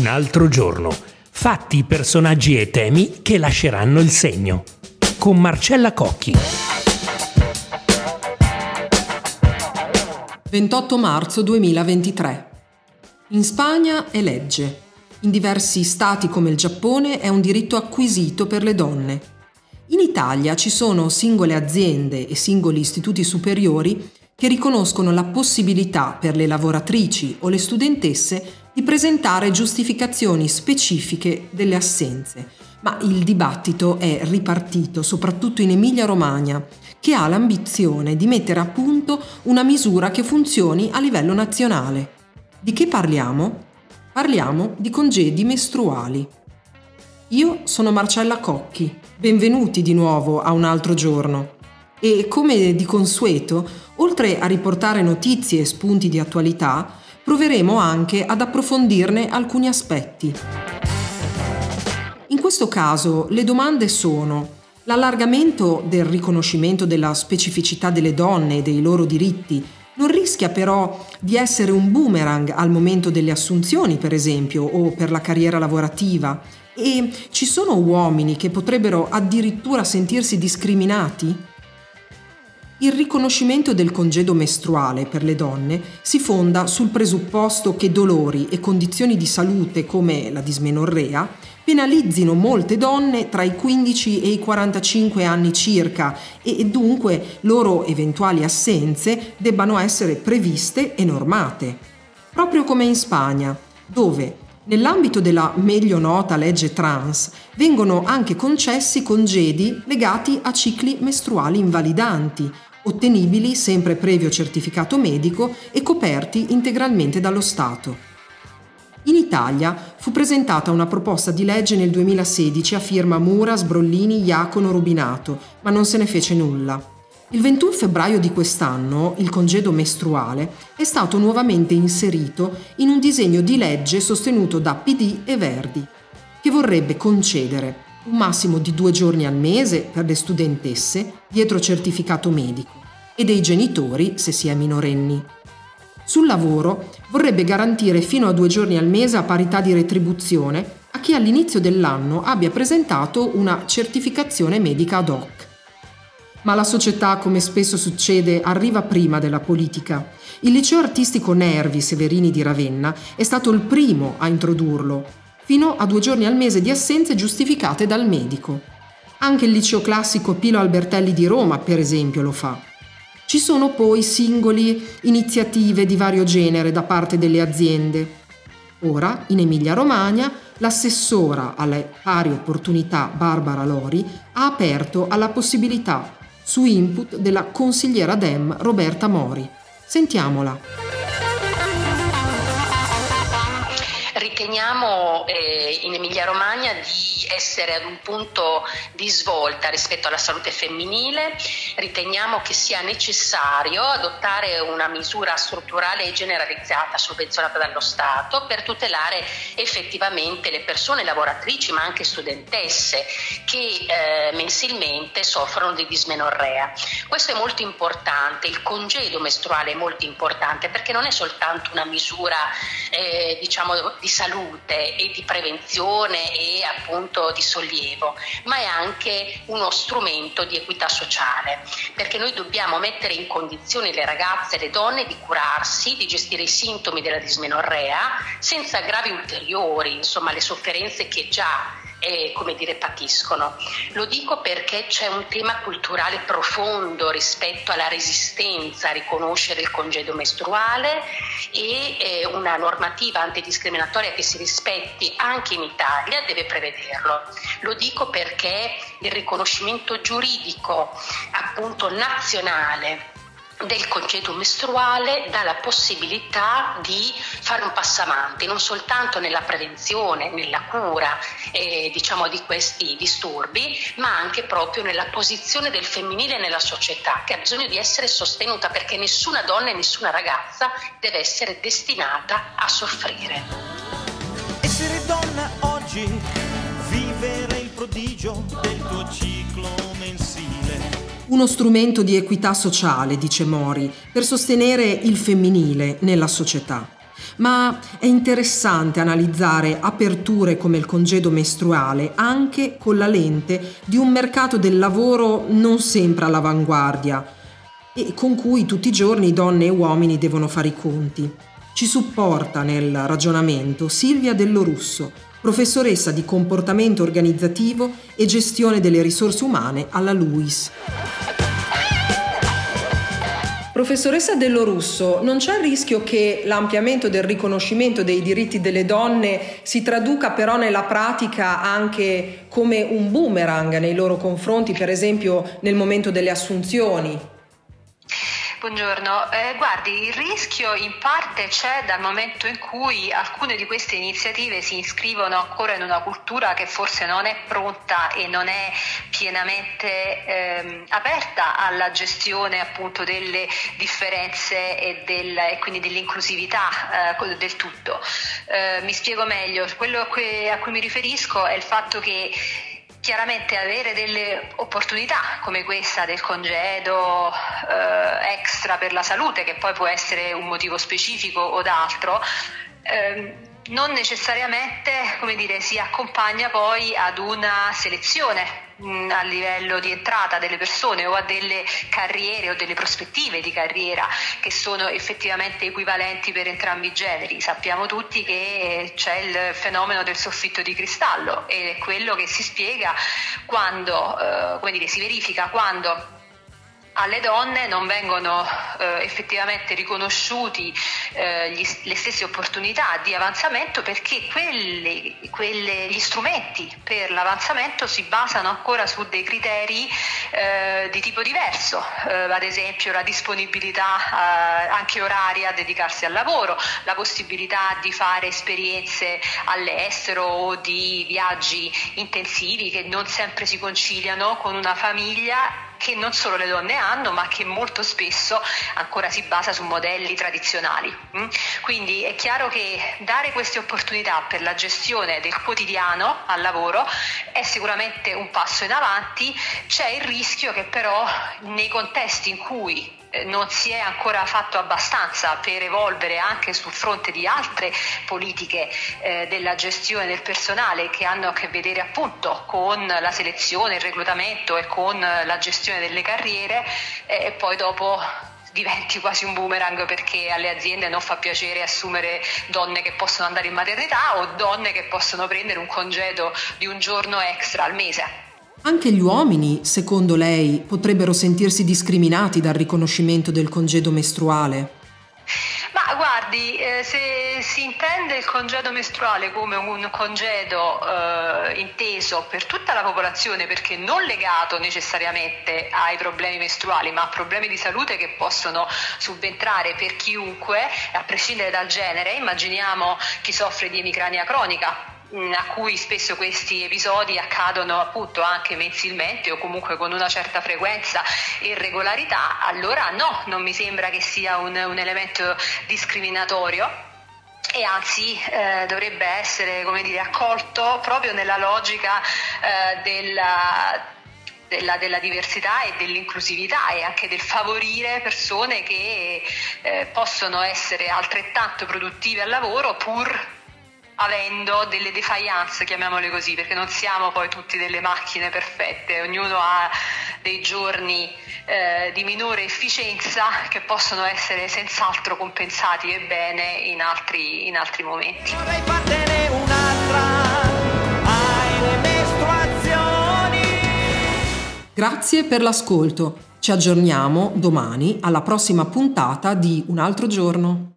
Un altro giorno. Fatti, personaggi e temi che lasceranno il segno. Con Marcella Cocchi. 28 marzo 2023. In Spagna è legge. In diversi stati come il Giappone è un diritto acquisito per le donne. In Italia ci sono singole aziende e singoli istituti superiori che riconoscono la possibilità per le lavoratrici o le studentesse di presentare giustificazioni specifiche delle assenze, ma il dibattito è ripartito soprattutto in Emilia-Romagna, che ha l'ambizione di mettere a punto una misura che funzioni a livello nazionale. Di che parliamo? Parliamo di congedi mestruali. Io sono Marcella Cocchi, benvenuti di nuovo a un altro giorno. E come di consueto, oltre a riportare notizie e spunti di attualità, proveremo anche ad approfondirne alcuni aspetti. In questo caso le domande sono l'allargamento del riconoscimento della specificità delle donne e dei loro diritti non rischia però di essere un boomerang al momento delle assunzioni, per esempio, o per la carriera lavorativa? E ci sono uomini che potrebbero addirittura sentirsi discriminati? Il riconoscimento del congedo mestruale per le donne si fonda sul presupposto che dolori e condizioni di salute come la dismenorrea penalizzino molte donne tra i 15 e i 45 anni circa e dunque loro eventuali assenze debbano essere previste e normate. Proprio come in Spagna, dove Nell'ambito della meglio nota legge trans vengono anche concessi congedi legati a cicli mestruali invalidanti, ottenibili sempre previo certificato medico e coperti integralmente dallo Stato. In Italia fu presentata una proposta di legge nel 2016 a firma Mura, Sbrollini, Iacono, Rubinato, ma non se ne fece nulla. Il 21 febbraio di quest'anno il congedo mestruale è stato nuovamente inserito in un disegno di legge sostenuto da PD e Verdi, che vorrebbe concedere un massimo di due giorni al mese per le studentesse dietro certificato medico e dei genitori se si è minorenni. Sul lavoro vorrebbe garantire fino a due giorni al mese a parità di retribuzione a chi all'inizio dell'anno abbia presentato una certificazione medica ad hoc. Ma la società, come spesso succede, arriva prima della politica. Il liceo artistico Nervi Severini di Ravenna è stato il primo a introdurlo fino a due giorni al mese di assenze giustificate dal medico. Anche il liceo classico Pilo Albertelli di Roma, per esempio, lo fa. Ci sono poi singoli iniziative di vario genere da parte delle aziende. Ora, in Emilia-Romagna, l'assessora alle pari opportunità Barbara Lori ha aperto alla possibilità, su input della consigliera DEM Roberta Mori. Sentiamola. Riteniamo eh, in Emilia Romagna di essere ad un punto di svolta rispetto alla salute femminile, riteniamo che sia necessario adottare una misura strutturale e generalizzata sovvenzionata dallo Stato per tutelare effettivamente le persone lavoratrici ma anche studentesse che eh, mensilmente soffrono di dismenorrea. Questo è molto importante, il congedo mestruale è molto importante perché non è soltanto una misura eh, diciamo di salute e di prevenzione e appunto di sollievo, ma è anche uno strumento di equità sociale, perché noi dobbiamo mettere in condizione le ragazze e le donne di curarsi, di gestire i sintomi della dismenorrea senza aggravi ulteriori, insomma le sofferenze che già eh, come dire, patiscono. Lo dico perché c'è un tema culturale profondo rispetto alla resistenza a riconoscere il congedo mestruale e eh, una normativa antidiscriminatoria che si rispetti anche in Italia deve prevederlo. Lo dico perché il riconoscimento giuridico appunto nazionale del congedo mestruale dà la possibilità di fare un passo avanti, non soltanto nella prevenzione, nella cura eh, diciamo, di questi disturbi, ma anche proprio nella posizione del femminile nella società, che ha bisogno di essere sostenuta perché nessuna donna e nessuna ragazza deve essere destinata a soffrire. Essere donna oggi, vivere il prodigio del tuo mensile uno strumento di equità sociale, dice Mori, per sostenere il femminile nella società. Ma è interessante analizzare aperture come il congedo mestruale anche con la lente di un mercato del lavoro non sempre all'avanguardia e con cui tutti i giorni donne e uomini devono fare i conti. Ci supporta nel ragionamento Silvia Dellorusso, professoressa di comportamento organizzativo e gestione delle risorse umane alla LUIS. Professoressa Dello Russo, non c'è il rischio che l'ampliamento del riconoscimento dei diritti delle donne si traduca però nella pratica anche come un boomerang nei loro confronti, per esempio nel momento delle assunzioni? Buongiorno, eh, guardi, il rischio in parte c'è dal momento in cui alcune di queste iniziative si iscrivono ancora in una cultura che forse non è pronta e non è pienamente ehm, aperta alla gestione appunto delle differenze e, del, e quindi dell'inclusività eh, del tutto. Eh, mi spiego meglio, quello a cui, mi riferisco è il fatto che Chiaramente avere delle opportunità come questa del congedo eh, extra per la salute, che poi può essere un motivo specifico o d'altro, eh, non necessariamente dire, si accompagna poi ad una selezione mh, a livello di entrata delle persone o a delle carriere o delle prospettive di carriera che sono effettivamente equivalenti per entrambi i generi. Sappiamo tutti che c'è il fenomeno del soffitto di cristallo ed è quello che si spiega quando, eh, come dire, si verifica quando alle donne non vengono eh, effettivamente riconosciuti eh, gli, le stesse opportunità di avanzamento perché quelle, quelle, gli strumenti per l'avanzamento si basano ancora su dei criteri eh, di tipo diverso, eh, ad esempio la disponibilità eh, anche oraria a dedicarsi al lavoro, la possibilità di fare esperienze all'estero o di viaggi intensivi che non sempre si conciliano con una famiglia che non solo le donne hanno, ma che molto spesso ancora si basa su modelli tradizionali. Mm? Quindi è chiaro che dare queste opportunità per la gestione del quotidiano al lavoro è sicuramente un passo in avanti, c'è il rischio che però nei contesti in cui non si è ancora fatto abbastanza per evolvere anche sul fronte di altre politiche eh, della gestione del personale che hanno a che vedere appunto con la selezione, il reclutamento e con la gestione delle carriere eh, e poi dopo diventi quasi un boomerang perché alle aziende non fa piacere assumere donne che possono andare in maternità o donne che possono prendere un congedo di un giorno extra al mese. Anche gli uomini, secondo lei, potrebbero sentirsi discriminati dal riconoscimento del congedo mestruale? Ma guardi, eh, se si intende il congedo mestruale come un congedo eh, inteso per tutta la popolazione, perché non legato necessariamente ai problemi mestruali, ma a problemi di salute che possono subentrare per chiunque, a prescindere dal genere, immaginiamo chi soffre di emicrania cronica a cui spesso questi episodi accadono appunto anche mensilmente o comunque con una certa frequenza e regolarità, allora no, non mi sembra che sia un, un elemento discriminatorio e anzi eh, dovrebbe essere dire, accolto proprio nella logica eh, della della, della, diversità e dell'inclusività e anche del favorire persone che eh, possono essere altrettanto produttive al lavoro pur avendo delle defiance, chiamiamole così, perché non siamo poi tutti delle macchine perfette, ognuno ha dei giorni eh, di minore efficienza che possono essere senz'altro compensati e bene in altri, in altri momenti. Vorrei fartene un'altra. Grazie per l'ascolto. Ci aggiorniamo domani alla prossima puntata di Un altro giorno.